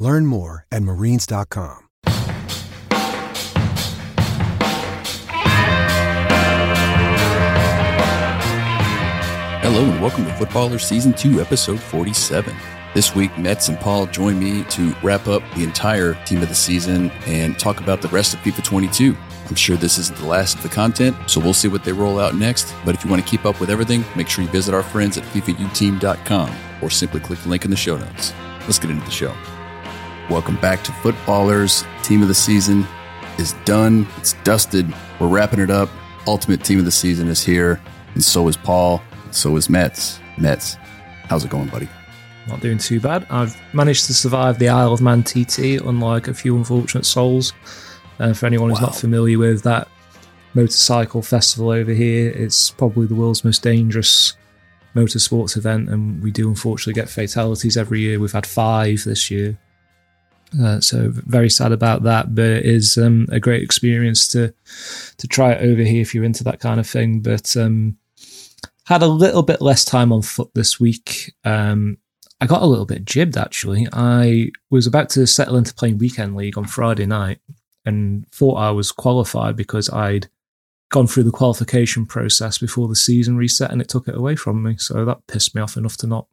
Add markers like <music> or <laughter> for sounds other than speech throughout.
Learn more at marines.com. Hello and welcome to FUT Ballerz Season 2, Episode 47. This week, Metz and Paul join me to wrap up the entire team of the season and talk about the rest of FIFA 22. I'm sure this isn't the last of the content, so we'll see what they roll out next. But if you want to keep up with everything, make sure you visit our friends at FIFAUteam.com or simply click the link in the show notes. Let's get into the show. Welcome back to FUT Ballerz. Team of the season is done. It's dusted. We're wrapping it up. Ultimate team of the season is here, and so is Paul. So is Metz. Metz, how's it going, buddy? Not doing too bad. I've managed to survive the Isle of Man TT, unlike a few unfortunate souls. Uh, for anyone who's Wow. not familiar with that motorcycle festival over here, it's probably the world's most dangerous motorsports event, and we do unfortunately get fatalities every year. We've had five this year. Uh, so very sad about that, but it is um, a great experience to to try it over here if you're into that kind of thing. But um, had a little bit less time on foot this week. Um, I got a little bit jibbed actually. I was about to settle into playing weekend league on Friday night and thought I was qualified because I'd gone through the qualification process before the season reset and it took it away from me. So that pissed me off enough to not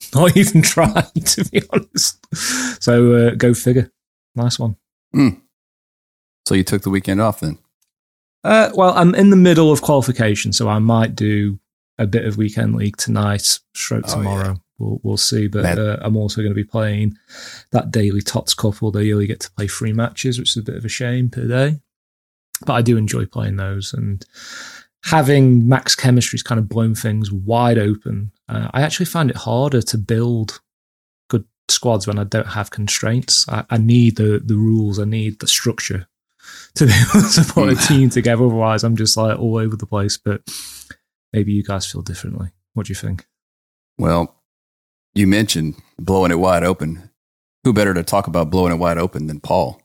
<laughs> not even try, <laughs> to be honest. So uh, go figure. Nice one. So you took the weekend off then? Uh, well, I'm in the middle of qualification, so I might do a bit of weekend league tonight, stroke Oh, tomorrow. We'll we'll see. But uh, I'm also going to be playing that daily Tots Cup, although you only get to play three matches, which is a bit of a shame per day. But I do enjoy playing those and having max chemistry's kind of blown things wide open. Uh, I actually find it harder to build good squads when I don't have constraints. I, I need the the rules. I need the structure to be able to put a team together. Otherwise, I'm just like all over the place. But maybe you guys feel differently. What do you think? Well, you mentioned blowing it wide open. Who better to talk about blowing it wide open than Paul?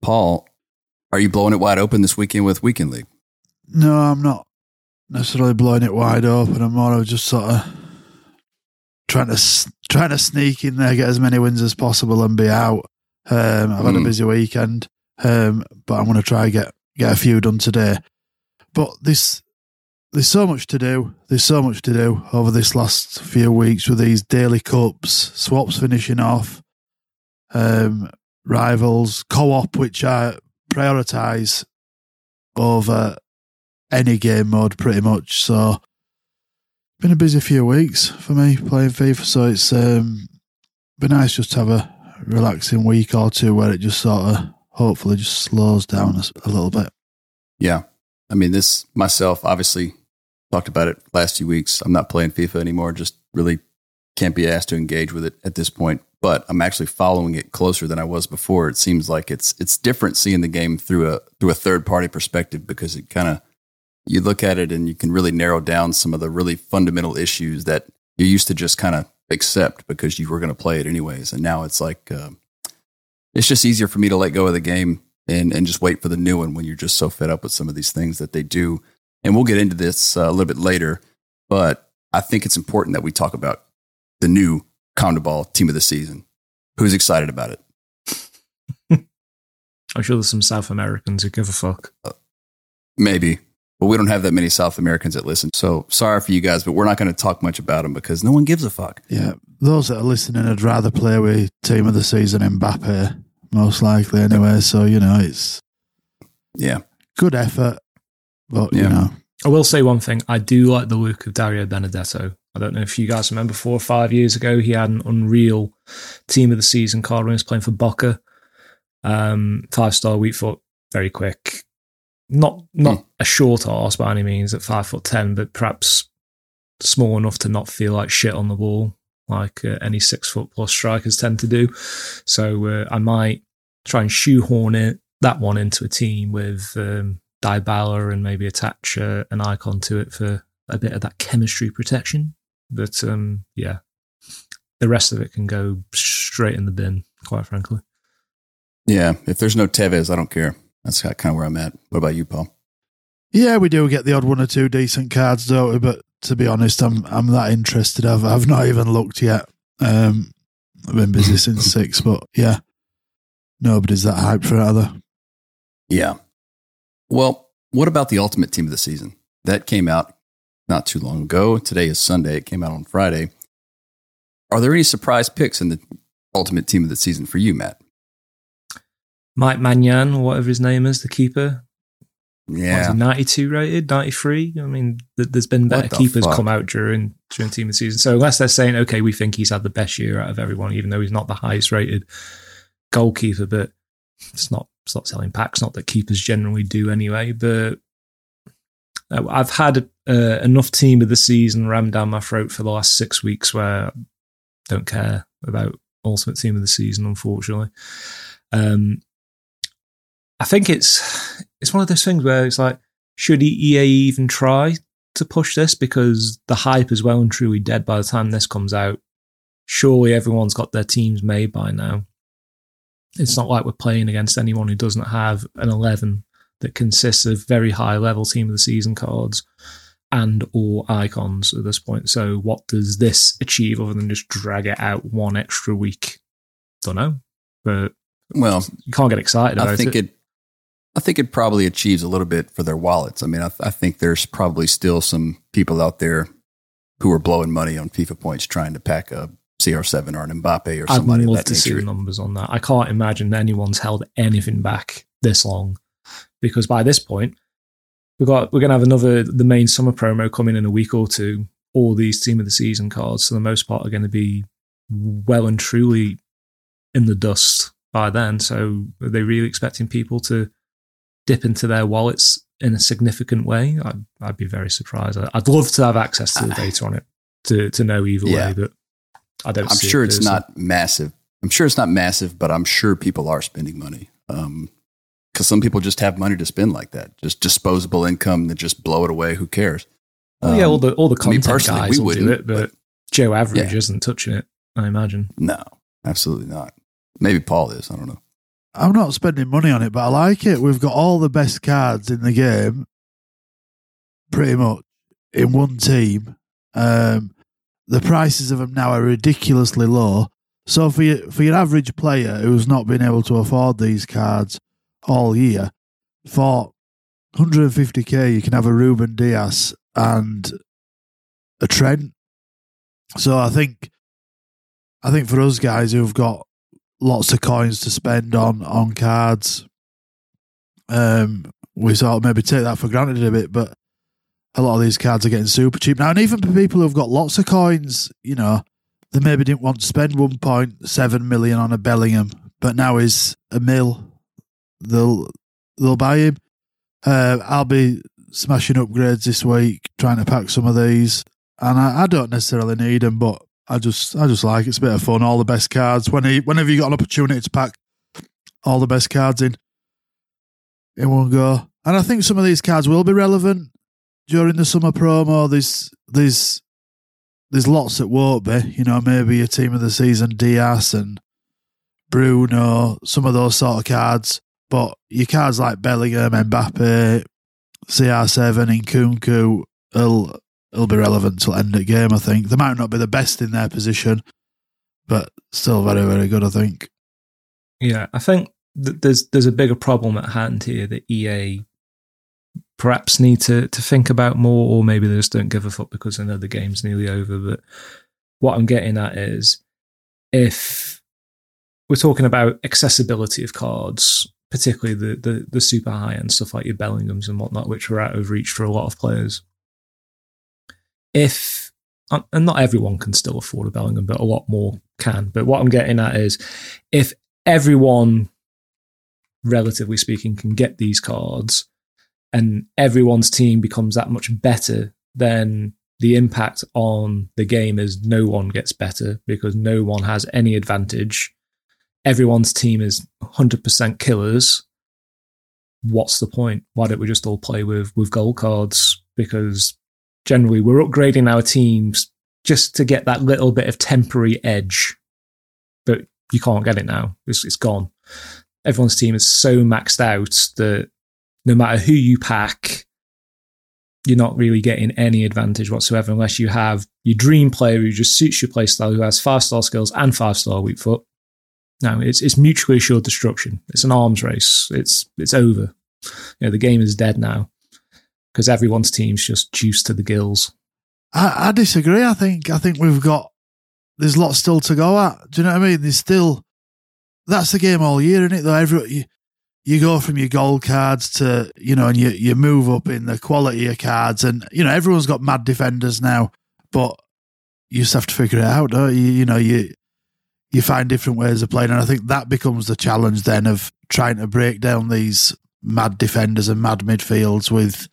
Paul, are you blowing it wide open this weekend with Weekend League? No, I'm not necessarily blowing it wide open. I'm more of just sort of trying to trying to sneak in there, get as many wins as possible, and be out. Um, I've had a Mm. busy weekend, um, but I'm going to try get get a few done today. But this there's so much to do. There's so much to do over this last few weeks with these daily cups, swaps finishing off, um, rivals, co-op, which I prioritise over any game mode pretty much. So been a busy few weeks for me playing FIFA. So it's um been nice just to have a relaxing week or two where it just sort of hopefully just slows down a little bit. Yeah. I mean, this myself obviously talked about it last few weeks. I'm not playing FIFA anymore. Just really can't be asked to engage with it at this point. But I'm actually following it closer than I was before. It seems like it's it's different seeing the game through a through a third party perspective because it kind of you look at it and you can really narrow down some of the really fundamental issues that you used to just kind of accept because you were going to play it anyways. And now it's like um it's just easier for me to let go of the game and and just wait for the new one when you're just so fed up with some of these things that they do. And we'll get into this uh, a little bit later, but I think it's important that we talk about the new Ball team of the season. Who's excited about it? <laughs> I'm sure there's some South Americans who give a fuck. Maybe, but we don't have that many South Americans that listen. So sorry for you guys, but we're not going to talk much about them because no one gives a fuck. Yeah, those that are listening would rather play with team of the season Mbappe, most likely anyway. So you know it's Yeah, good effort, but Yeah. you know I will say one thing. I do like the look of Dario Benedetto. I don't know if you guys remember four or five years ago, he had an unreal team of the season card when he was playing for Boca. Um, five star weak foot, very quick. Not not Hmm. a short arse by any means at five foot ten, but perhaps small enough to not feel like shit on the ball, like uh, any six foot plus strikers tend to do. So uh, I might try and shoehorn it that one into a team with um, Dybala and maybe attach uh, an icon to it for a bit of that chemistry protection. But um, yeah, the rest of it can go straight in the bin, quite frankly. Yeah, if there's no Tevez, I don't care. That's kind of where I'm at. What about you, Paul? Yeah, we do get the odd one or two decent cards, don't we? But to be honest, I'm I'm that interested. I've I've not even looked yet. Um, I've been busy <laughs> since six, but yeah, nobody's that hyped for it either. Yeah. Well, what about the ultimate team of the season? That came out not too long ago. Today is Sunday. It came out on Friday. Are there any surprise picks in the ultimate team of the season for you, Matt? Mike Maignan, or whatever his name is, the keeper. Yeah, ninety-two rated, ninety-three. I mean, th- there's been better keepers fuck? come out during during team of the season. So unless they're saying, okay, we think he's had the best year out of everyone, even though he's not the highest rated goalkeeper, but it's not it's not selling packs. Not that keepers generally do anyway, but I've had uh, enough team of the season rammed down my throat for the last six weeks where I don't care about ultimate team of the season, unfortunately. Um, I think it's it's one of those things where it's like, should EA even try to push this because the hype is well and truly dead by the time this comes out. Surely everyone's got their teams made by now. It's not like we're playing against anyone who doesn't have an 11 that consists of very high level team of the season cards and or icons at this point. So what does this achieve other than just drag it out one extra week? Don't know. But well, you can't get excited I think it. it I think it probably achieves a little bit for their wallets. I mean, I, th- I, think there's probably still some people out there who are blowing money on FIFA points trying to pack a CR7 or an Mbappe or somebody. I'd love that to nature. see numbers on that. I can't imagine anyone's held anything back this long because by this point, we've got we're going to have another the main summer promo coming in a week or two. All these team of the season cards, for the most part, are going to be well and truly in the dust by then. So, are they really expecting people to dip into their wallets in a significant way, I'd, I'd be very surprised. I'd love to have access to the data on it to, to know either yeah. way, but I don't. I'm sure it it's not massive. I'm sure it's not massive, but I'm sure people are spending money. Um, because some people just have money to spend like that, just disposable income that just blow it away. Who cares? Um, yeah, all the all the content I mean, guys will do it, but, but Joe Average yeah. isn't touching it. I imagine. No, absolutely not. Maybe Paul is. I don't know. I'm not spending money on it, but I like it. We've got all the best cards in the game, pretty much in one team. Um, the prices of them now are ridiculously low. So for your, for your average player who's not been able to afford these cards all year, for 150k you can have a Ruben Dias and a Trent. So I think I think for us guys who've got lots of coins to spend on on cards. Um, we sort of maybe take that for granted a bit, but a lot of these cards are getting super cheap now. And even for people who've got lots of coins, you know, they maybe didn't want to spend 1.7 million on a Bellingham, but now is a mill. They'll they'll buy him. Uh, I'll be smashing upgrades this week, trying to pack some of these, and I, I don't necessarily need them, but I just I just like it. it's a bit of fun. All the best cards. When he, whenever you got an opportunity to pack all the best cards in in one go, and I think some of these cards will be relevant during the summer promo. There's there's there's lots that won't be. You know, maybe a team of the season, Dias and Bruno, some of those sort of cards. But your cards like Bellingham, Mbappe, CR7, Nkunku will it'll be relevant till end of game. I think they might not be the best in their position, but still very very good. I think. Yeah, I think th- there's there's a bigger problem at hand here that EA perhaps need to to think about more, or maybe they just don't give a fuck because they know the game's nearly over. But what I'm getting at is if we're talking about accessibility of cards, particularly the the, the super high end stuff like your Bellinghams and whatnot, which are out of reach for a lot of players if um, and not everyone can still afford a Bellingham, but a lot more can. But what I'm getting at is if everyone, relatively speaking, can get these cards and everyone's team becomes that much better, then the impact on the game is no one gets better because no one has any advantage everyone's team is 100% killers, what's the point? Why don't we just all play with with gold cards? Because generally we're upgrading our teams just to get that little bit of temporary edge, but you can't get it now. It's, it's gone. Everyone's team is so maxed out that no matter who you pack, you're not really getting any advantage whatsoever unless you have your dream player who just suits your playstyle, who has five star skills and five star weak foot. No, it's it's mutually assured destruction. It's an arms race. It's it's over. You know, the game is dead now because everyone's team's just juiced to the gills. I, I disagree. I think I think we've got there's lots still to go at. Do you know what I mean? There's still that's the game all year, isn't it? Though every you, you go from your gold cards to you know, and you you move up in the quality of cards, and you know everyone's got mad defenders now, but you just have to figure it out, don't you? You know, you you find different ways of playing, and I think that becomes the challenge then of trying to break down these mad defenders and mad midfields with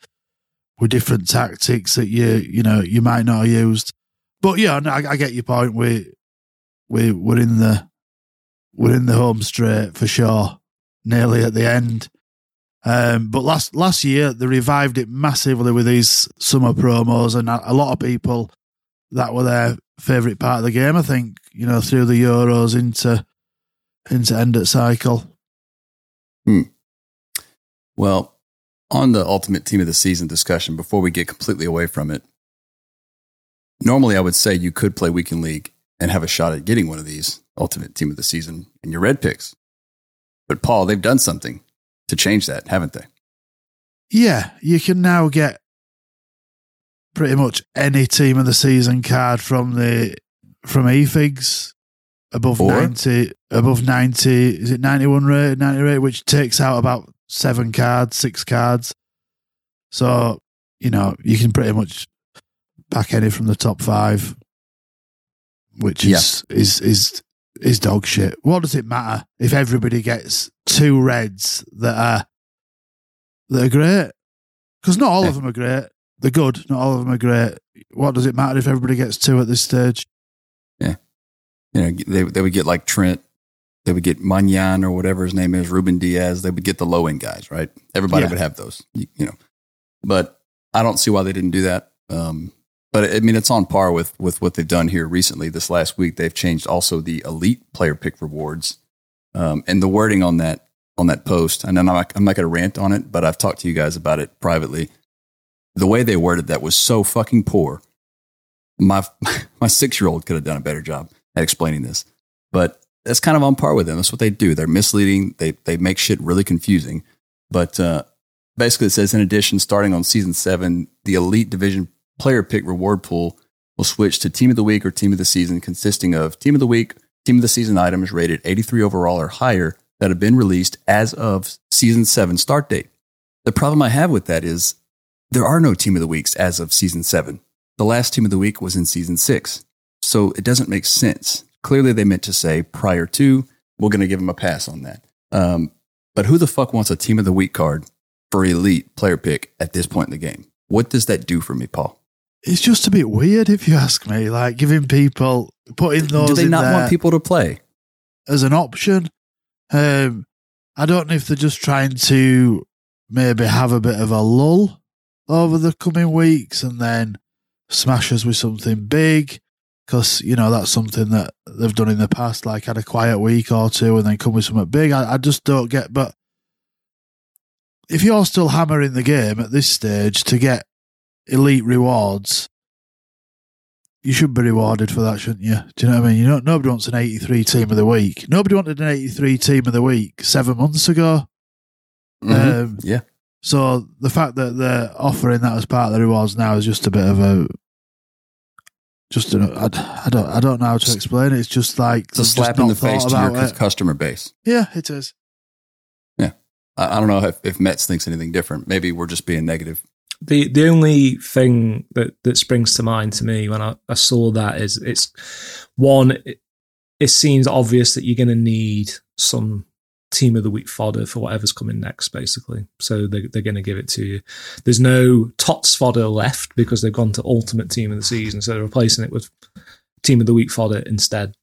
with different tactics that you you know you might not have used. But yeah, I, I get your point. We we we're in the we're in the home straight for sure, nearly at the end. Um, but last last year they revived it massively with these summer promos, and a, a lot of people that were their favourite part of the game. I think you know through the Euros into into end at cycle. Hmm. Well, on the ultimate team of the season discussion, before we get completely away from it, normally I would say you could play weekend league and have a shot at getting one of these ultimate team of the season in your red picks. But Paul, they've done something to change that, haven't they? Yeah, you can now get pretty much any team of the season card from the from eFigs above Or- ninety above ninety is it ninety one rate, ninety rate, which takes out about seven cards, six cards. So, you know, you can pretty much back any from the top five. Which is is is is dog shit. What does it matter if everybody gets two reds that are that are great? Because not all of them are great. They're good. Not all of them are great. What does it matter if everybody gets two at this stage? Yeah, you know, they, they would get like Trent, they would get Maignan or whatever his name is, Ruben Dias. They would get the low end guys, right? Everybody Yeah. would have those, you, you know. But I don't see why they didn't do that. Um, but I mean, it's on par with with what they've done here recently. This last week, they've changed also the elite player pick rewards, um, and the wording on that on that post. And I'm not, I'm not going to rant on it, but I've talked to you guys about it privately. The way they worded that was so fucking poor. My <laughs> my six year old could have done a better job at explaining this, but that's kind of on par with them. That's what they do. They're misleading. They they make shit really confusing. But uh, basically, it says in addition, starting on season seven, the elite division player pick reward pool will switch to team of the week or team of the season, consisting of team of the week, team of the season items rated 83 overall or higher that have been released as of season seven start date. The problem I have with that is there are no team of the weeks as of season seven. The last team of the week was in season six. So it doesn't make sense. Clearly, they meant to say prior to, we're going to give them a pass on that. Um, but who the fuck wants a team of the week card for elite player pick at this point in the game? What does that do for me, Paul? It's just a bit weird if you ask me. Like giving people putting those Do they not want people to play? as an option. Um, I don't know if they're just trying to maybe have a bit of a lull over the coming weeks and then smash us with something big. Because you know that's something that they've done in the past, like had a quiet week or two and then come with something big. I, I just don't get. But if you're still hammering the game at this stage to get elite rewards, you should be rewarded for that, shouldn't you? Do you know what I mean? You know, nobody wants an 83 team of the week. Nobody wanted an 83 team of the week seven months ago. Mhm. Um, yeah. so the fact that they're offering that as part of the rewards now is just a bit of a, just an, I, I don't I don't know how to explain it. It's just like It's a slap in the face thought to your it. customer base. Yeah, it is. I, I don't know if, if Metz thinks anything different. Maybe we're just being negative. The the only thing that, that springs to mind to me when I, I saw that is it's one. It, it seems obvious that you're going to need some team of the week fodder for whatever's coming next, basically. So they, they're going to give it to you. There's no tots fodder left because they've gone to ultimate team of the season, so they're replacing it with team of the week fodder instead.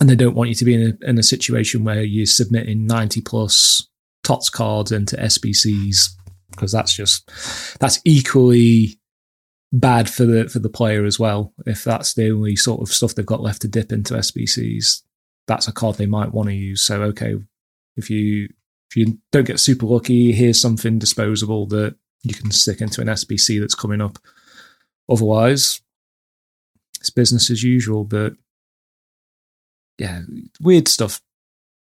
and they don't want you to be in a, in a situation where you're submitting 90 plus TOTS cards into SBCs because that's just that's equally bad for the for the player as well. If that's the only sort of stuff they've got left to dip into SBCs, that's a card they might want to use. So okay, if you if you don't get super lucky, here's something disposable that you can stick into an SBC that's coming up. Otherwise, it's business as usual. But yeah, weird stuff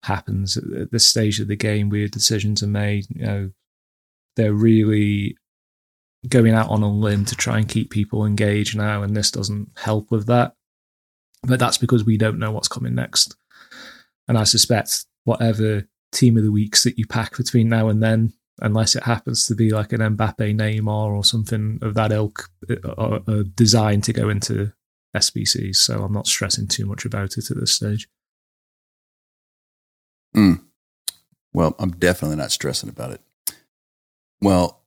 happens at this stage of the game. Weird decisions are made. You know, they're really going out on a limb to try and keep people engaged now, and this doesn't help with that. But that's because we don't know what's coming next. And I suspect whatever team of the weeks that you pack between now and then, unless it happens to be like an Mbappe Neymar or something of that ilk, uh, are, are designed to go into SBCs. So I'm not stressing too much about it at this stage. Mm. Well, I'm definitely not stressing about it. Well,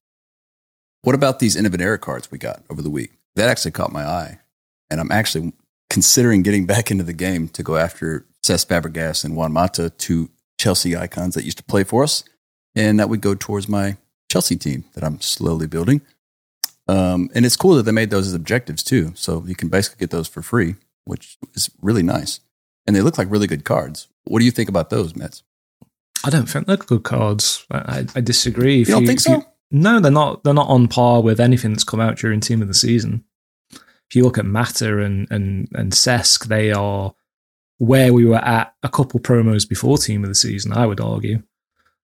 what about these Innovative Era cards we got over the week? That actually caught my eye. And I'm actually considering getting <laughs> back into the game to go after Cesc Fabregas and Juan Mata, two Chelsea icons that used to play for us. And that would go towards my Chelsea team that I'm slowly building. Um, and it's cool that they made those as objectives too. So you can basically get those for free, which is really nice. And they look like really good cards. What do you think about those, Metz? I don't think they're good cards. I, I disagree. If you don't you, think so? You, no, they're not. They're not on par with anything that's come out during Team of the Season. If you look at Mata and and and Cesc, they are where we were at a couple promos before Team of the Season. I would argue,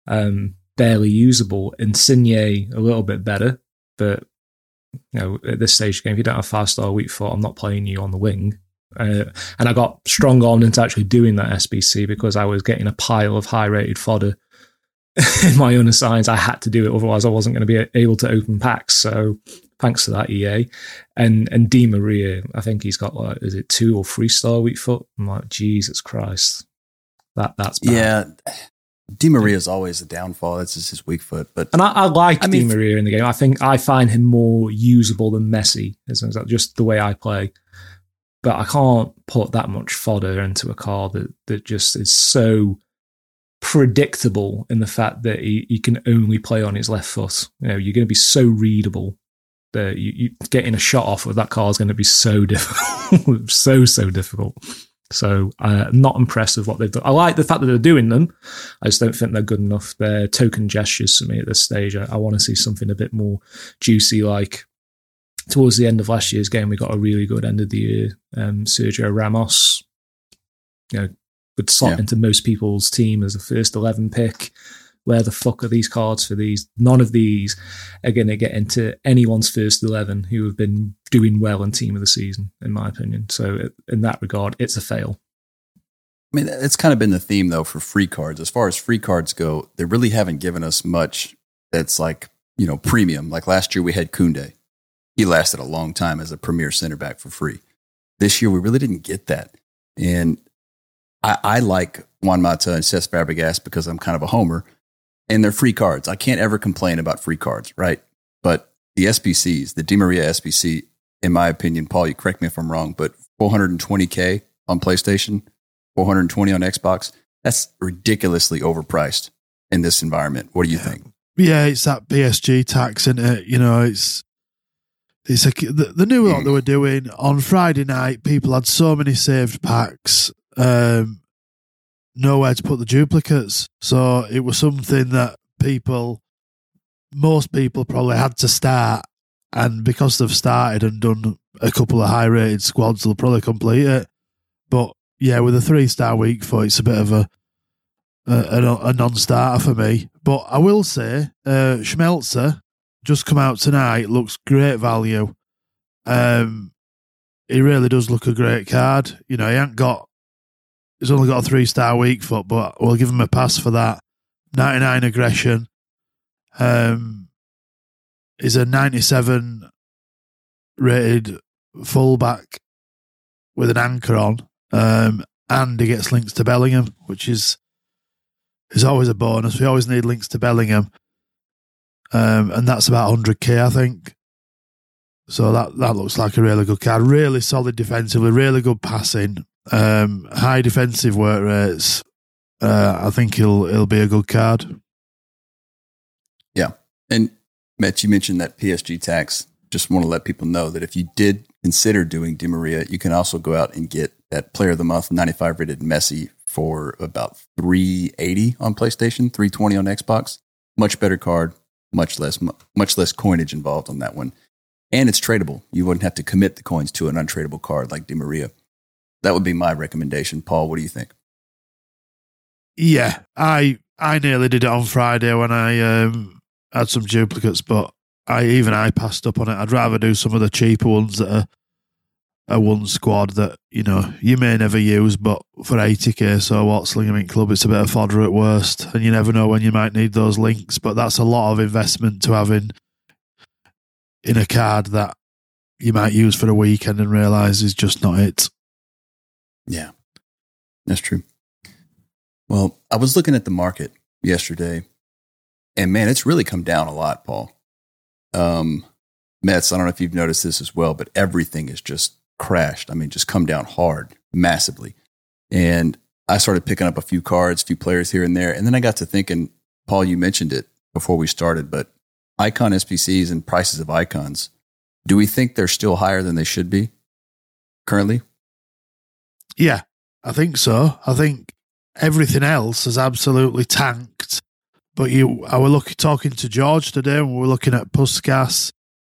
um, barely usable. Insigne a little bit better, but you know at this stage of the game, if you don't have five star weak foot, I'm not playing you on the wing. Uh, and I got strong on into actually doing that SBC because I was getting a pile of high rated fodder <laughs> in my own unassigned. I had to do it, otherwise I wasn't going to be able to open packs. So thanks to that EA and and Di Maria. I think he's got like is it two or three star weak foot? I'm like Jesus Christ, that that's bad. yeah. Di Maria is always a downfall. That's just his weak foot. But and I, I like I mean, Di Maria in the game. I think I find him more usable than Messi. As just the way I play but I can't put that much fodder into a car that, that just is so predictable in the fact that he, he can only play on his left foot. You know, you're going to be so readable that you, you getting a shot off with that car is going to be so <laughs> difficult, so so difficult. So uh, not impressed with what they've done. I like the fact that they're doing them. I just don't think they're good enough. They're token gestures for me at this stage. I, I want to see something a bit more juicy, like towards the end of last year's game, we got a really good end of the year. Um, Sergio Ramos, you know, would slot yeah. into most people's team as a first 11 pick. Where the fuck are these cards for these? None of these are going to get into anyone's first 11 who have been doing well in team of the season, in my opinion. So, uh, in that regard, it's a fail. I mean, it's kind of been the theme, though, for free cards. As far as free cards go, they really haven't given us much that's like, you know, premium. Like last year, we had Koundé he lasted a long time as a premier center back for free. This year, we really didn't get that. And I, I like Juan Mata and Cesc Fabregas because I'm kind of a homer and they're free cards. I can't ever complain about free cards, right? But the SBCs, the Di Maria SBC, in my opinion, Paul, you correct me if I'm wrong, but 420K on PlayStation, 420 on Xbox, that's ridiculously overpriced in this environment. What do you yeah. think? Yeah, it's that BSG tax, isn't it? You know, it's it's a, the, the new lot they were doing on Friday night. People had so many saved packs, um, nowhere to put the duplicates. So it was something that people, most people probably had to start. And because they've started and done a couple of high rated squads, they'll probably complete it. But yeah, with a three star week for it's a bit of a a, a non starter for me. But I will say, uh, Schmelzer just come out tonight. Looks great value. Um, he really does look a great card. You know, he ain't got. He's only got a three star weak foot, but we'll give him a pass for that. Ninety nine aggression. Um, he's a ninety seven rated fullback with an anchor on. Um, and he gets links to Bellingham, which is is always a bonus. We always need links to Bellingham um, and that's about 100k, I think. So that that looks like a really good card. Really solid defensively, really good passing. Um, high defensive work rates. Uh, I think he'll he'll be a good card. Yeah. And Matt, you mentioned that PSG tax. Just want to let people know that if you did consider doing Di Maria, you can also go out and get that Player of the Month 95 rated Messi for about 380 on PlayStation, 320 on Xbox. Much better card, much less much less coinage involved on that one. And it's tradable. You wouldn't have to commit the coins to an untradeable card like Di Maria. That would be my recommendation. Paul, what do you think? Yeah, I I nearly did it on Friday when I um, had some duplicates, but I even I passed up on it. I'd rather do some of the cheaper ones that are a one squad that you know you may never use, but for eighty k, so what? Slingerman Club, it's a bit of fodder at worst, and you never know when you might need those links. But that's a lot of investment to have in in a card that you might use for a weekend and realize is just not it. Yeah, that's true. Well, I was looking at the market yesterday, and man, it's really come down a lot, Paul. Um, Metz, I don't know if you've noticed this as well, but everything has just crashed. I mean, just come down hard, massively. And I started picking up a few cards, a few players here and there. And then I got to thinking, Paul, you mentioned it before we started, but icon SBCs and prices of icons, do we think they're still higher than they should be currently? Yeah, I think so. I think everything else has absolutely tanked. But you, I was looking, talking to George today, and we were looking at Puskas,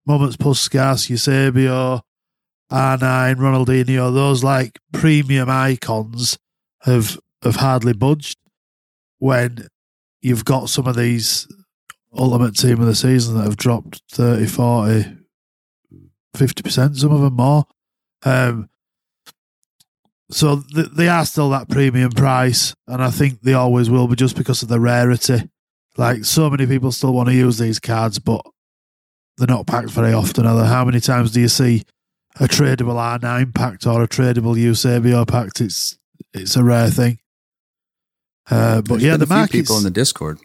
Moments Puskas, Eusebio, R9, Ronaldinho. Those like premium icons have have hardly budged. When you've got some of these ultimate team of the season that have dropped 30, 40, 50%, some of them more. Um, so th- they are still that premium price, and I think they always will be just because of the rarity. Like so many people still want to use these cards, but they're not packed very often. Are How many times do you see a tradable R9 packed or a tradable Eusebio packed? It's it's a rare thing. Uh, but There's yeah, the market people in the Discord.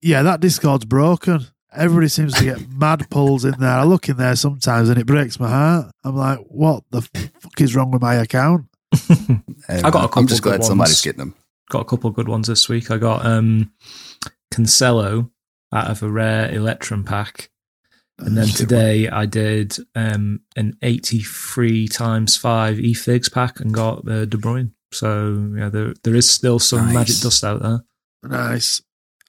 Yeah, that Discord's broken. Everybody seems to get mad pulls in there. I look in there sometimes and it breaks my heart. I'm like, what the fuck is wrong with my account? <laughs> I got a couple. I'm just glad ones. somebody's getting them. Got a couple of good ones this week. I got um, Cancelo out of a rare Electrum pack. And then today I did um, an 83 times 5 eFigs pack and got uh, De Bruyne. So yeah, there there is still some nice. magic dust out there. Nice.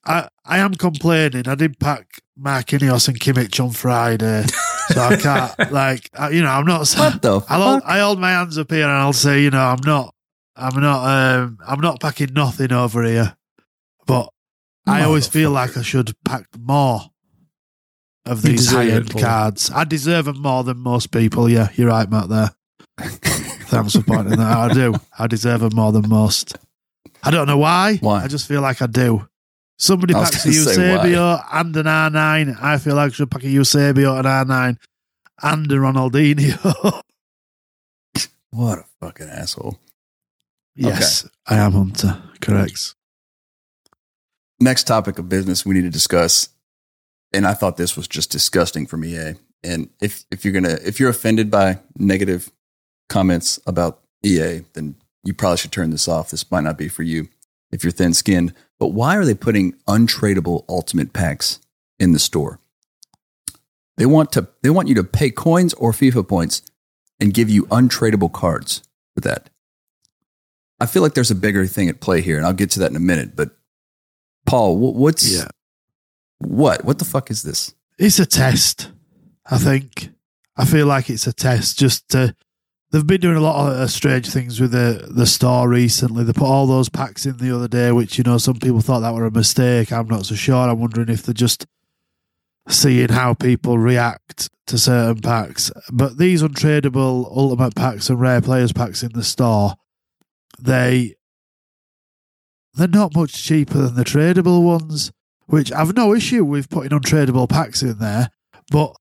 I, I am complaining. I did pack Marquinhos and Kimmich on Friday, so I can't <laughs> like I, you know I'm not. What the I'll hold, I hold my hands up here and I'll say you know I'm not I'm not um, I'm not packing nothing over here, but I always feel like I should pack more of these high end cards. I deserve them more than most people. Yeah, you're right, Matt. There. <laughs> Thanks for pointing that out. I do. I deserve them more than most. I don't know why. Why? I just feel like I do. Somebody packs a Eusebio and an R9. I feel like I should pack a Eusebio, an R9, and a Ronaldinho. what a fucking asshole. Yes, okay. I am Hunter. Correct. Next topic of business we need to discuss, and I thought this was just disgusting from EA. Eh? And if if you're gonna if you're offended by negative comments about EA, then you probably should turn this off. This might not be for you if you're thin skinned. But why are they putting untradeable ultimate packs in the store? They want to they want you to pay coins or FIFA points and give you untradeable cards for that. I feel like there's a bigger thing at play here, and I'll get to that in a minute. But Paul, what's yeah. what? What the fuck is this? It's a test. I think. I feel like it's a test just to They've been doing a lot of uh, strange things with the the store recently. They put all those packs in the other day, which you know some people thought that were a mistake. I'm not so sure. I'm wondering if they're just seeing how people react to certain packs. But these untradeable ultimate packs and rare players packs in the store, they they're not much cheaper than the tradable ones. Which I've no issue with putting untradeable packs in there, but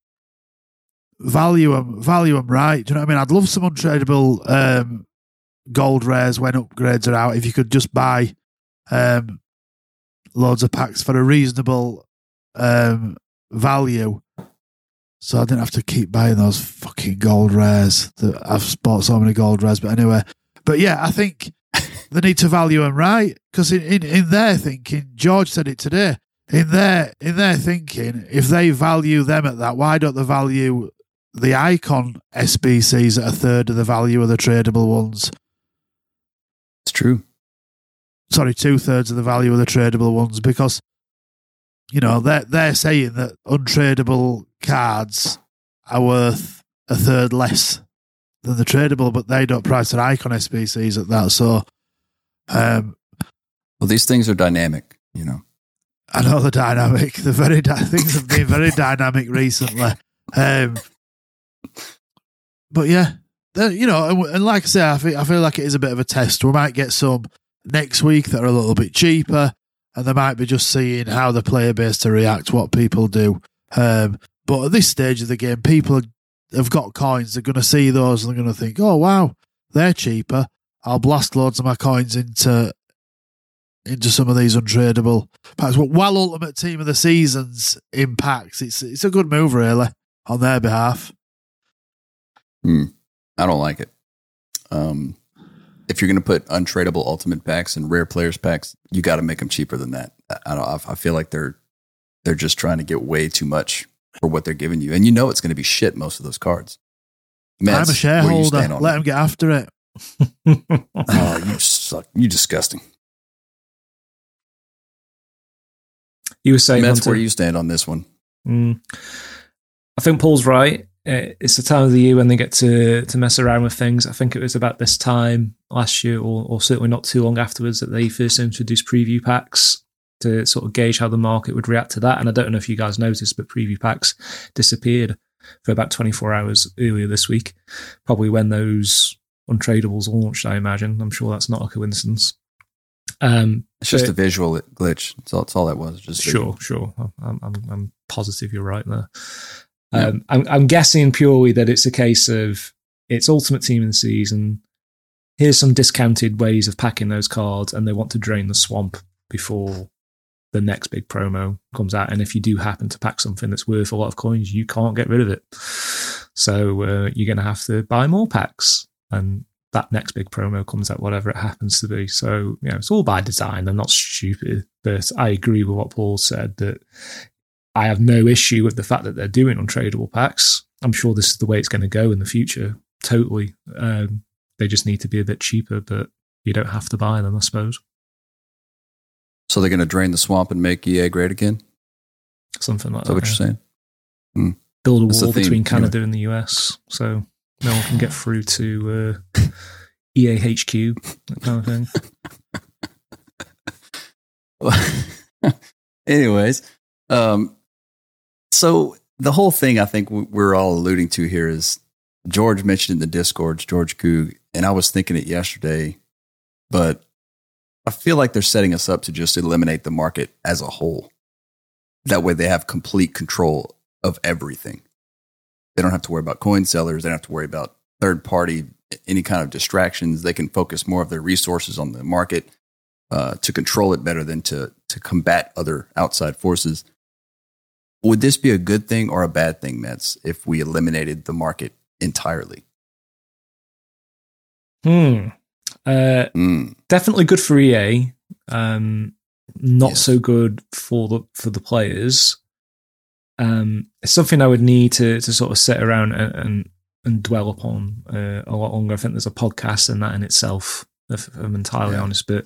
value them, value them right. Do you know what I mean? I'd love some untradeable um, gold rares when upgrades are out. If you could just buy um, loads of packs for a reasonable um, value, so I didn't have to keep buying those fucking gold rares. That I've bought so many gold rares, but anyway. But yeah, I think <laughs> they need to value them right because in, in in their thinking, George said it today. In their in their thinking, if they value them at that, why don't they value the icon SBCs at a third of the value of the tradable ones? It's true. Sorry, two thirds of the value of the tradable ones because you know they're they're saying that untradable cards are worth a third less than the tradable, but they don't price their icon SBCs at that. So, um, Well, these things are dynamic, you know. I know the dynamic. <laughs> The very di- things have been very dynamic recently. Um, but yeah, you know, and, like I say, I feel, I feel like it is a bit of a test. We might get some next week that are a little bit cheaper, and they might be just seeing how the player base to react, what people do. Um, but at this stage of the game, people have got coins. They're going to see those and they're going to think, "Oh wow, they're cheaper. I'll blast loads of my coins into into some of these untradeable packs." But while Ultimate Team of the Seasons impacts, it's it's a good move really on their behalf. Hmm. I don't like it. Um, if you're going to put untradeable ultimate packs and rare players packs, you got to make them cheaper than that. I- I don't. I feel like they're they're just trying to get way too much for what they're giving you, and you know it's going to be shit. Most of those cards. Metz, I'm a where you shareholder. stand on Let them get after it. <laughs> Oh, you suck. You disgusting. you were saying Metz, where you stand on this one? Mm. I think Paul's right. It's the time of the year when they get to to mess around with things. I think it was about this time last year, or, or certainly not too long afterwards, that they first introduced preview packs to sort of gauge how the market would react to that. And I don't know if you guys noticed, but preview packs disappeared for about 24 hours earlier this week, probably when those untradables launched. I imagine. I'm sure that's not a coincidence. Um, It's just but- a visual glitch. That's all, that's all that was. Just visual. Sure, sure. I'm, I'm, I'm positive you're right there. Yeah. Um, I'm, I'm guessing purely that it's a case of it's Ultimate Team in the season. Here's some discounted ways of packing those cards, and they want to drain the swamp before the next big promo comes out. And if you do happen to pack something that's worth a lot of coins, you can't get rid of it. So uh, you're going to have to buy more packs, and that next big promo comes out, whatever it happens to be. So you know, it's all by design. They're not stupid, but I agree with what Paul said that I have no issue with the fact that they're doing untradeable packs. I'm sure this is the way it's going to go in the future. Totally. Um, they just need to be a bit cheaper, but you don't have to buy them, I suppose. So they're going to drain the swamp and make EA great again. Something like Is that what that. you're yeah. saying? Build a That's wall between anyway. Canada and the US, so no one can get through to uh, EAHQ, that kind of thing. <laughs> Anyways, um, so the whole thing I think we're all alluding to here is George mentioned in the Discord, George Coog, and I was thinking it yesterday, but I feel like they're setting us up to just eliminate the market as a whole. That way they have complete control of everything. They don't have to worry about coin sellers. They don't have to worry about third party, any kind of distractions. They can focus more of their resources on the market uh, to control it better than to to combat other outside forces. Would this be a good thing or a bad thing, Metz, if we eliminated the market entirely? Hmm. Uh, Mm, definitely good for EA. Um, not Yes. so good for the for the players. Um, it's something I would need to to sort of sit around and and, and dwell upon uh, a lot longer. I think there's a podcast in that in itself, if I'm entirely Yeah. honest. But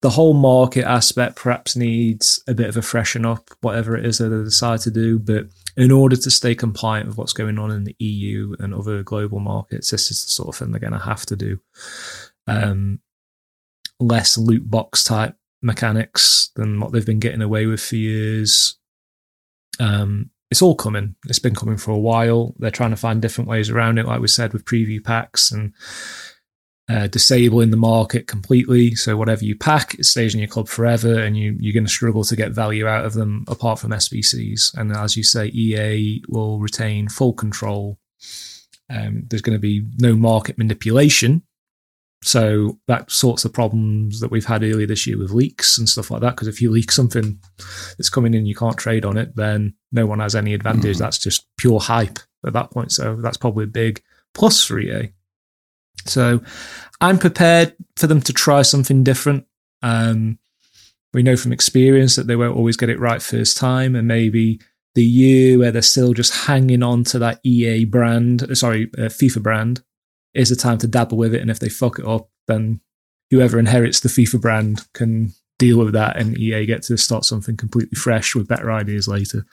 the whole market aspect perhaps needs a bit of a freshen up, whatever it is that they decide to do. But in order to stay compliant with what's going on in the EU and other global markets, this is the sort of thing they're going to have to do. Um, less loot box type mechanics than what they've been getting away with for years. Um, it's all coming. It's been coming for a while. They're trying to find different ways around it, like we said, with preview packs and uh, disabling the market completely. So whatever you pack, it stays in your club forever, and you you're going to struggle to get value out of them apart from SBCs. And as you say, EA will retain full control. Um, there's going to be no market manipulation So that sorts of problems that we've had earlier this year with leaks and stuff like that. Because if you leak something that's coming in, you can't trade on it, then no one has any advantage. Mm. That's just pure hype at that point. So that's probably a big plus for EA. So I'm prepared for them to try something different. Um, we know from experience that they won't always get it right first time, and maybe the year where they're still just hanging on to that EA brand, uh, sorry, uh, FIFA brand, is the time to dabble with it. And if they fuck it up, then whoever inherits the FIFA brand can deal with that, and EA get to start something completely fresh with better ideas later.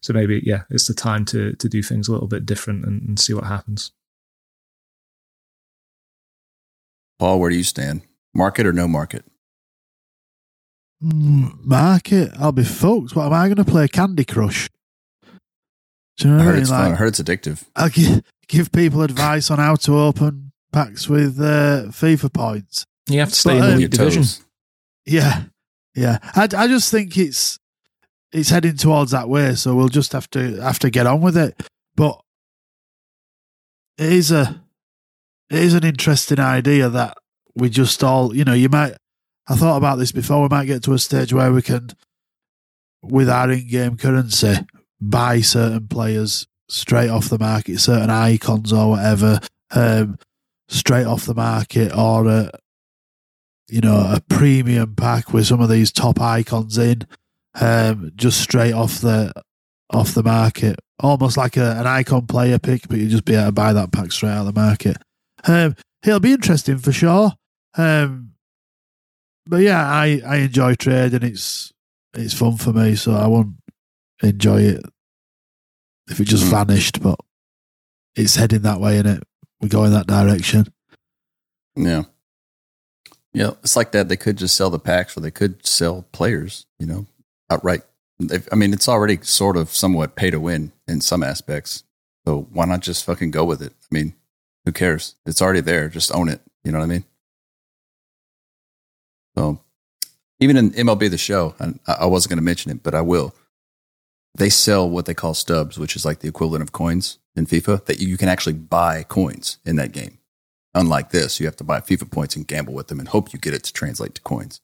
So maybe, yeah, it's the time to to do things a little bit different and, and see what happens. Paul, where do you stand? Market or no market? Mm, market? I'll be fucked. What am I going to play? Candy Crush? Do you know I heard it's like, fun. I heard it's addictive. I'll give, give people advice on how to open packs with uh, FIFA points. You have to stay but, in the uh, division. Yeah, yeah. I, I just think it's it's heading towards that way, so we'll just have to have to get on with it. But it is a it is an interesting idea that we just all, you know, you might. I thought about this before. We might get to a stage where we can, with our in-game currency, buy certain players straight off the market, certain icons or whatever, um, straight off the market, or a, you know, a premium pack with some of these top icons in, um, just straight off the off the market, almost like a, an icon player pick, but you'd just be able to buy that pack straight out of the market. Um, it'll be interesting for sure. Um, but yeah, I, I enjoy trading. And it's it's fun for me, so I won't enjoy it if it just mm. vanished. But it's heading that way, in it. We go in that direction. Yeah, yeah. It's like that. They could just sell the packs, or they could sell players. You know, outright. I mean, it's already sort of somewhat pay to win in some aspects. So why not just fucking go with it? I mean, who cares? It's already there. Just own it. You know what I mean? So even in MLB the show, and I wasn't going to mention it, but I will. They sell what they call stubs, which is like the equivalent of coins in FIFA, that you can actually buy coins in that game. Unlike this, you have to buy FIFA points and gamble with them and hope you get it to translate to coins.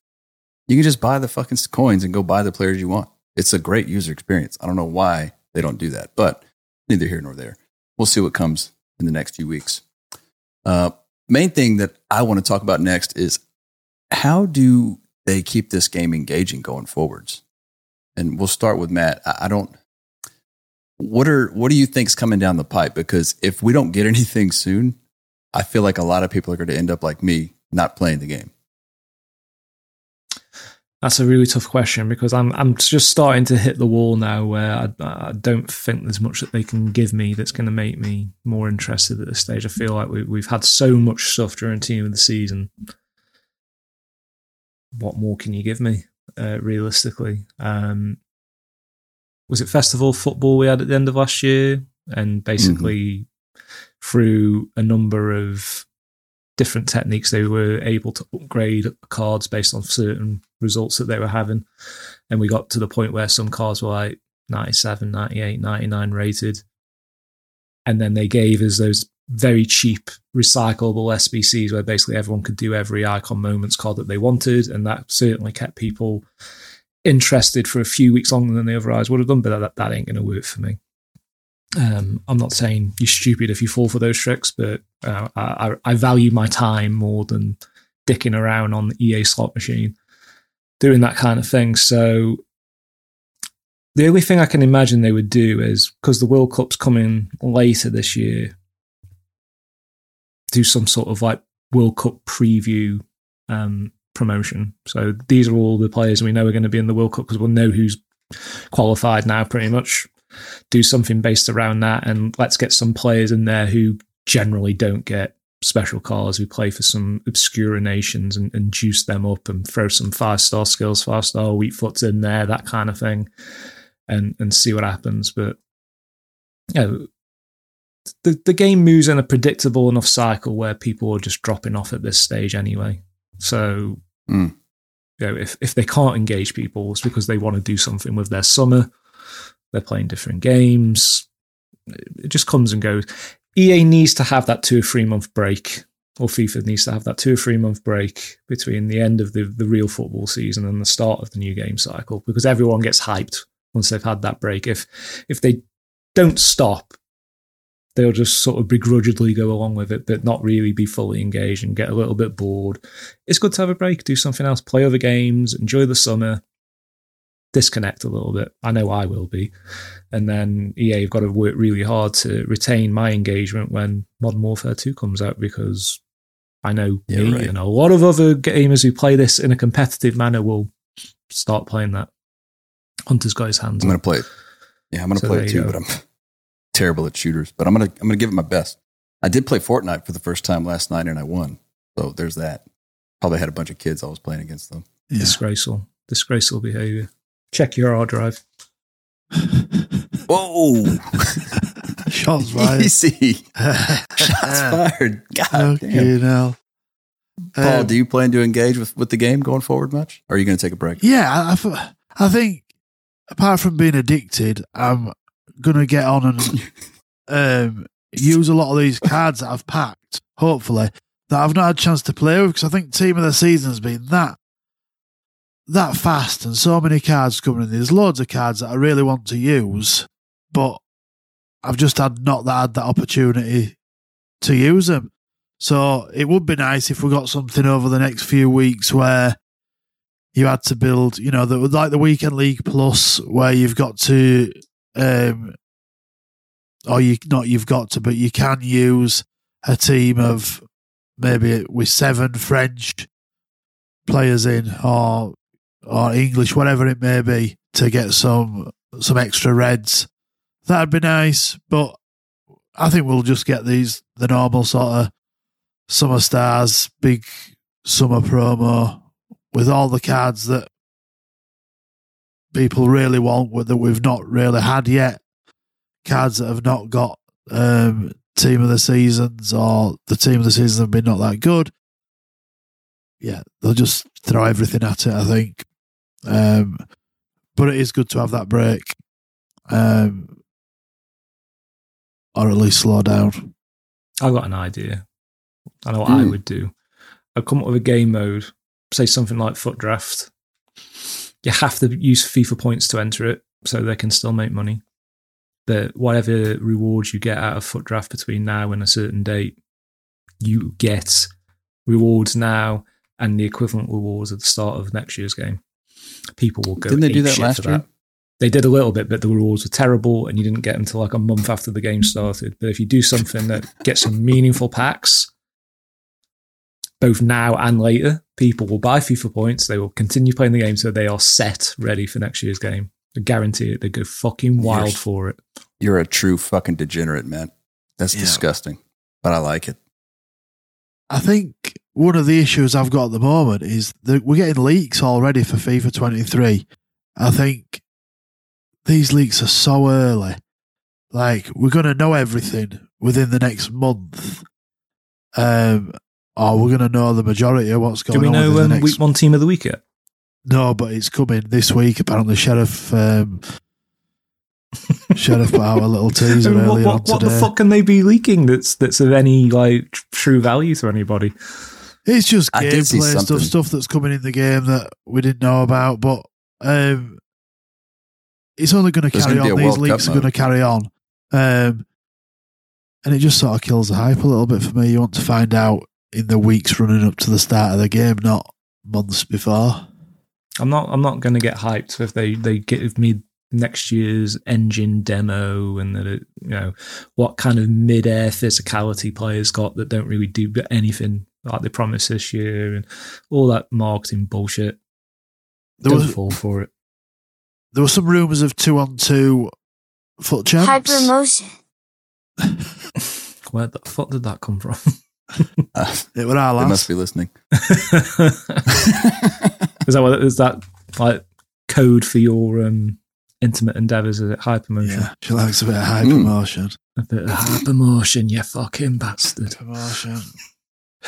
You can just buy the fucking coins and go buy the players you want. It's a great user experience. I don't know why they don't do that, but neither here nor there. We'll see what comes in the next few weeks. Uh, main thing that I want to talk about next is how do they keep this game engaging going forwards? And we'll start with Matt. I, I don't. What are what do you think's coming down the pipe? Because if we don't get <laughs> anything soon, I feel like a lot of people are going to end up like me, not playing the game. That's a really tough question because I'm I'm just starting to hit the wall now where I, I don't think there's much that they can give me that's going to make me more interested at this stage. I feel like we, we've had so much stuff during team of the season. What more can you give me, uh, realistically? Um, was it festival football we had at the end of last year, and basically mm-hmm. through a number of different techniques. They were able to upgrade cards based on certain results that they were having. And we got to the point where some cards were like 97 98 99 rated. And then they gave us those very cheap recyclable SBCs where basically everyone could do every icon moments card that they wanted. And that certainly kept people interested for a few weeks longer than they otherwise would have done but that, that ain't going to work for me um, I'm not saying you're stupid if you fall for those tricks, but uh, I, I, value my time more than dicking around on the EA slot machine doing that kind of thing. So the only thing I can imagine they would do is because the World Cup's coming later this year, do some sort of like World Cup preview um, promotion. So these are all the players we know are going to be in the World Cup because we'll know who's qualified now pretty much do something based around that, and let's get some players in there who generally don't get special cars who play for some obscure nations and, and juice them up and throw some five star skills, five star weak foots in there, that kind of thing, and and see what happens. But you know, the the game moves in a predictable enough cycle where people are just dropping off at this stage anyway. So mm. you know, if if they can't engage people, it's because they want to do something with their summer they're playing different games. It just comes and goes. EA needs to have that two or three month break or FIFA needs to have that two or three month break between the end of the, the real football season and the start of the new game cycle because everyone gets hyped once they've had that break. If if they don't stop, they'll just sort of begrudgingly go along with it, but not really be fully engaged and get a little bit bored. It's good to have a break, do something else, play other games, enjoy the summer, disconnect a little bit. I know I will be. And then, yeah, you've got to work really hard to retain my engagement when Modern Warfare 2 comes out because I know Yeah, me right. and a lot of other gamers who play this in a competitive manner will start playing that. Hunter's got his hands I'm gonna play it. Yeah, I'm gonna So play it too, go. but I'm <laughs> terrible at shooters. But I'm gonna I'm gonna give it my best. I did play Fortnite for the first time last night and I won. So there's that. Probably had a bunch of kids I was playing against them. Yeah. Disgraceful. Disgraceful behavior. Check your hard drive. Whoa! <laughs> Shots fired. Easy. <laughs> Shots <laughs> fired. God damn. Okay, now. Paul, Um, do you plan to engage with, with the game going forward much? Or are you going to take a break? Yeah, I I think apart from being addicted, I'm gonna get on and um, use a lot of these cards that I've packed. Hopefully, that I've not had a chance to play with because I think team of the season has been that that fast and so many cards coming in. There's loads of cards that I really want to use, but I've just had not that had that opportunity to use them. So it would be nice if we got something over the next few weeks where you had to build, you know, the, like the weekend league plus, where you've got to, um, or you not you've got to, but you can use a team of maybe with seven French players in, or or English, whatever it may be, to get some some extra reds. That'd be nice, but I think we'll just get these the normal sort of summer stars, big summer promo with all the cards that people really want that we've not really had yet. Cards that have not got um, team of the seasons or the team of the season have been not that good. Yeah, they'll just throw everything at it, I think. Um, but it is good to have that break. Um, or at least slow down. I've got an idea. I know what I Hmm. would do. I'd come up with a game mode, say something like FUT Draft. You have to use FIFA points to enter it, so they can still make money. But whatever rewards you get out of FUT Draft between now and a certain date, you get rewards now and the equivalent rewards at the start of next year's game. People will go. Didn't they do that last for year? They did a little bit, but the rewards were terrible, and you didn't get them until like a month after the game started. But if you do something that gets some meaningful packs, both now and later, people will buy FIFA points. They will continue playing the game, so they are set, ready for next year's game. I guarantee it. They go fucking wild Yes. for it. You're a true fucking degenerate, man. That's Yeah. disgusting. But I like it. I think one of the issues I've got at the moment is that we're getting leaks already for FIFA 23. I think these leaks are so early. Like, we're going to know everything within the next month. Um, or we're going to know the majority of what's going on. Do we on. know um, next week one team of the week yet? No, but it's coming this week. Apparently, Sheriff um, <laughs> Sheriff put out a little <laughs> teaser what earlier on what, what the fuck can they be leaking that's that's of any like true value to anybody? It's just I did see gameplay something. stuff, stuff that's coming in the game that we didn't know about. But um, it's only going to There's carry gonna be on. a These World Cup leaks are going to carry on, um, and it just sort of kills the hype a little bit for me. You want to find out in the weeks running up to the start of the game, not months before. I'm not. I'm not going to get hyped if they they give me next year's engine demo and that it, you know what kind of mid-air physicality players got that don't really do anything like they promised this year and all that marketing bullshit. There don't was fall for it. there were some rumours of two on two FUT Champs. Hypermotion. <laughs> Where the fuck did that come from? Uh, <laughs> It were our last. they must be listening. <laughs> is that what is that like code for your um, intimate endeavors? Is it hypermotion? Yeah, she likes a bit of hyper Mm. A bit of hypermotion, you fucking bastard. Motion.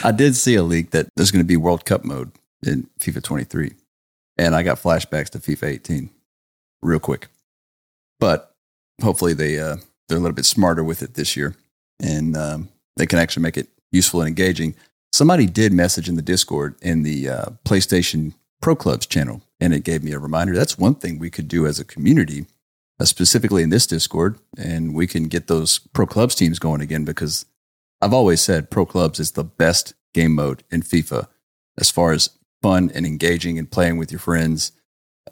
I did see a leak that there's going to be World Cup mode in FIFA 23. And I got flashbacks to FIFA 18 real quick. But hopefully they, uh, they're a little bit smarter with it this year and um, they can actually make it useful and engaging. somebody did message in the Discord in the uh, PlayStation Pro Clubs channel, and it gave me a reminder. That's one thing we could do as a community, uh, specifically in this Discord, and we can get those Pro Clubs teams going again because I've always said Pro Clubs is the best game mode in FIFA as far as fun and engaging and playing with your friends.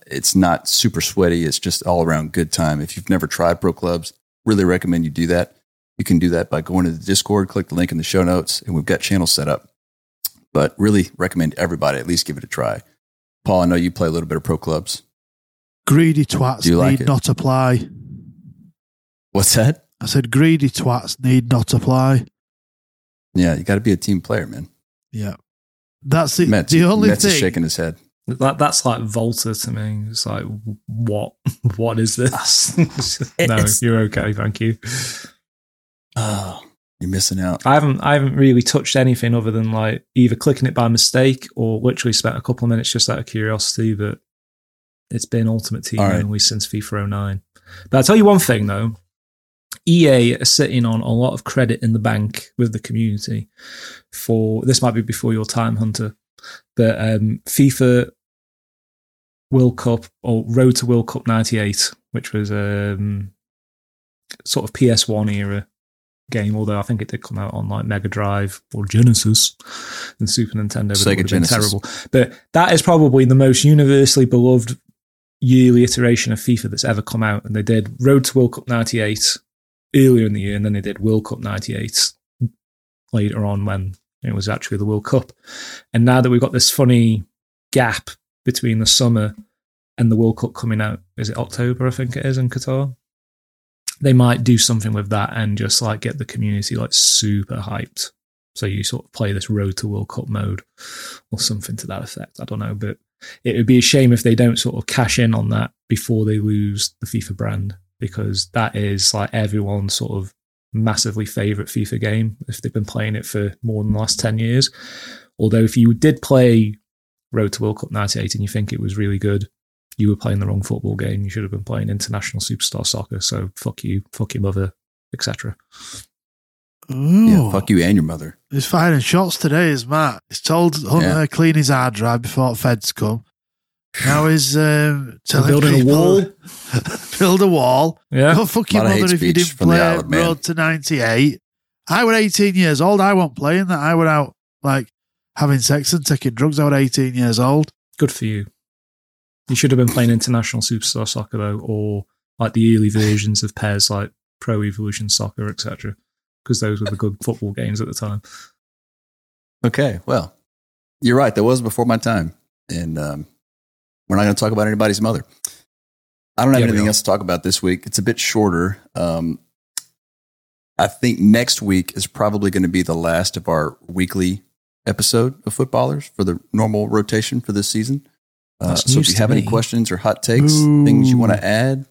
It's not super sweaty. It's just all around good time. If you've never tried Pro Clubs, really recommend you do that. You can do that by going to the Discord, click the link in the show notes, and we've got channels set up. But really recommend everybody at least give it a try. Paul, I know you play a little bit of Pro Clubs. Greedy twats like need it? not apply. What's that? I said greedy twats need not apply. Yeah, you got to be a team player, man. Yeah. That's the, Metz, the only Metz is shaking his head. That that's like Volta to me. It's like what <laughs> what is this? Ah. <laughs> no, It's- you're okay, thank you. Oh, you're missing out. I haven't I haven't really touched anything other than like either clicking it by mistake or literally spent a couple of minutes just out of curiosity. But it's been Ultimate Team All right. only since FIFA 09. But I'll tell you one thing though. EA are sitting on a lot of credit in the bank with the community for this might be before your time, Hunter, but um, FIFA World Cup or Road to World Cup '98, which was um, sort of PS1 era game, although I think it did come out on like Mega Drive or Genesis and Super Nintendo. But Sega it would have been Genesis. terrible. But that is probably the most universally beloved yearly iteration of FIFA that's ever come out. And they did Road to World Cup 98 earlier in the year, and then they did World Cup 98 later on when it was actually the World Cup. And now that we've got this funny gap between the summer and the World Cup coming out, is it October, I think it is, in Qatar? They might do something with that and just like get the community like super hyped. So you sort of play this road to World Cup mode or something to that effect. I don't know, but it would be a shame if they don't sort of cash in on that before they lose the FIFA brand because that is like everyone's sort of massively favorite FIFA game if they've been playing it for more than the last 10 years. Although if you did play Road to World Cup 98 and you think it was really good, you were playing the wrong football game. You should have been playing International Superstar Soccer. So fuck you, fuck your mother, etc. Ooh. Yeah, fuck you and your mother. He's firing shots today, is Matt. He's told Hunter Yeah. to clean his hard drive before feds come. Now he's um, telling building a wall? <laughs> build a wall. <laughs> Yeah. Go fuck your Lot of hate mother if you didn't play Isle of Road to 98. I was 18 years old. I wasn't playing that. I was out like having sex and taking drugs. I was 18 years old. Good for you. You should have been playing International Superstar Soccer though, or like the early versions of pairs like Pro Evolution Soccer, etc. Because those were the good football games at the time. Okay, well, you're right. That was before my time, and um, we're not going to talk about anybody's mother. I don't have Yeah, we anything are. else to talk about this week. It's a bit shorter. Um, I think next week is probably going to be the last of our weekly episode of FUT Ballerz for the normal rotation for this season. Uh, so if you to have any questions or hot takes, Ooh. things you want to add,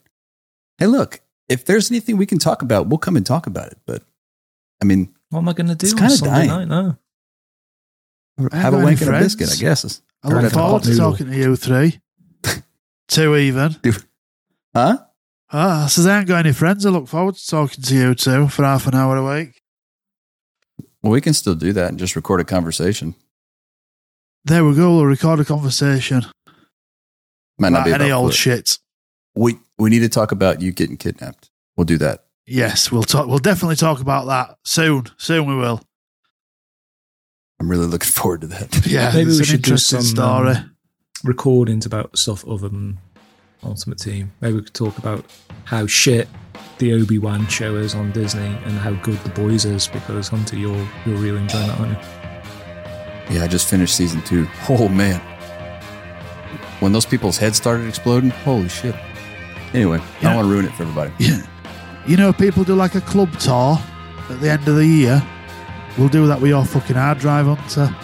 hey, look, if there's anything we can talk about, we'll come and talk about it. But I mean, What am I going to do It's kinda Sunday dying. night? No. have a got wank any and a biscuit, I guess. I look forward to talking to you three. <laughs> Two even. Huh? Ah, so they I ain't got any friends. I look forward to talking to you two for half an hour a week. Well, we can still do that and just record a conversation. There we go. We'll record a conversation. Might not be any old shit. We we need to talk about you getting kidnapped. We'll do that. Yes, we'll talk. We'll definitely talk about that soon. Soon we will. I'm really looking forward to that. Yeah, Maybe we should do interesting some, story. um, Recordings about stuff other than Ultimate Team. Maybe we could talk about how shit the Obi Wan show is on Disney and how good the boys is because Hunter, you're you're really enjoying that, aren't you? Yeah, I just finished season two. Oh man, when those people's heads started exploding, holy shit. Anyway, I don't want to ruin it for everybody. Yeah. You know, people do like a club tour at the end of the year. We'll do that with your fucking hard drive, Hunter.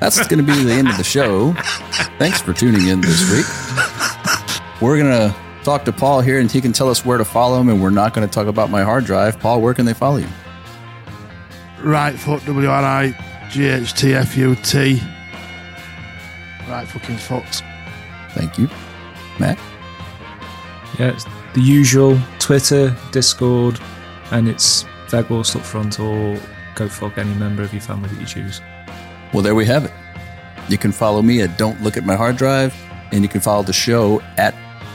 That's going to be the end of the show. Thanks for tuning in this week. We're going to talk to Paul here, and he can tell us where to follow him. And we're not going to talk about my hard drive. Paul, where can they follow you? Right foot, W R I G H T F U T. Right fucking foot. Thank you, Matt. Yeah, it's the usual Twitter, Discord, and it's Vegas up front or go fuck any member of your family that you choose. Well, there we have it. You can follow me at Don't Look at My Hard Drive, and you can follow the show at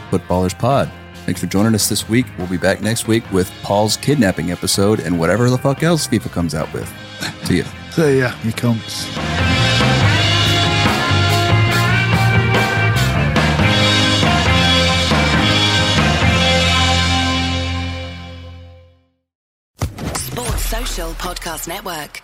FUT Ballerz Pod. Thanks for joining us this week. We'll be back next week with Paul's kidnapping episode and whatever the fuck else FIFA comes out with. <laughs> See ya. See ya, you cunts. Podcast Network.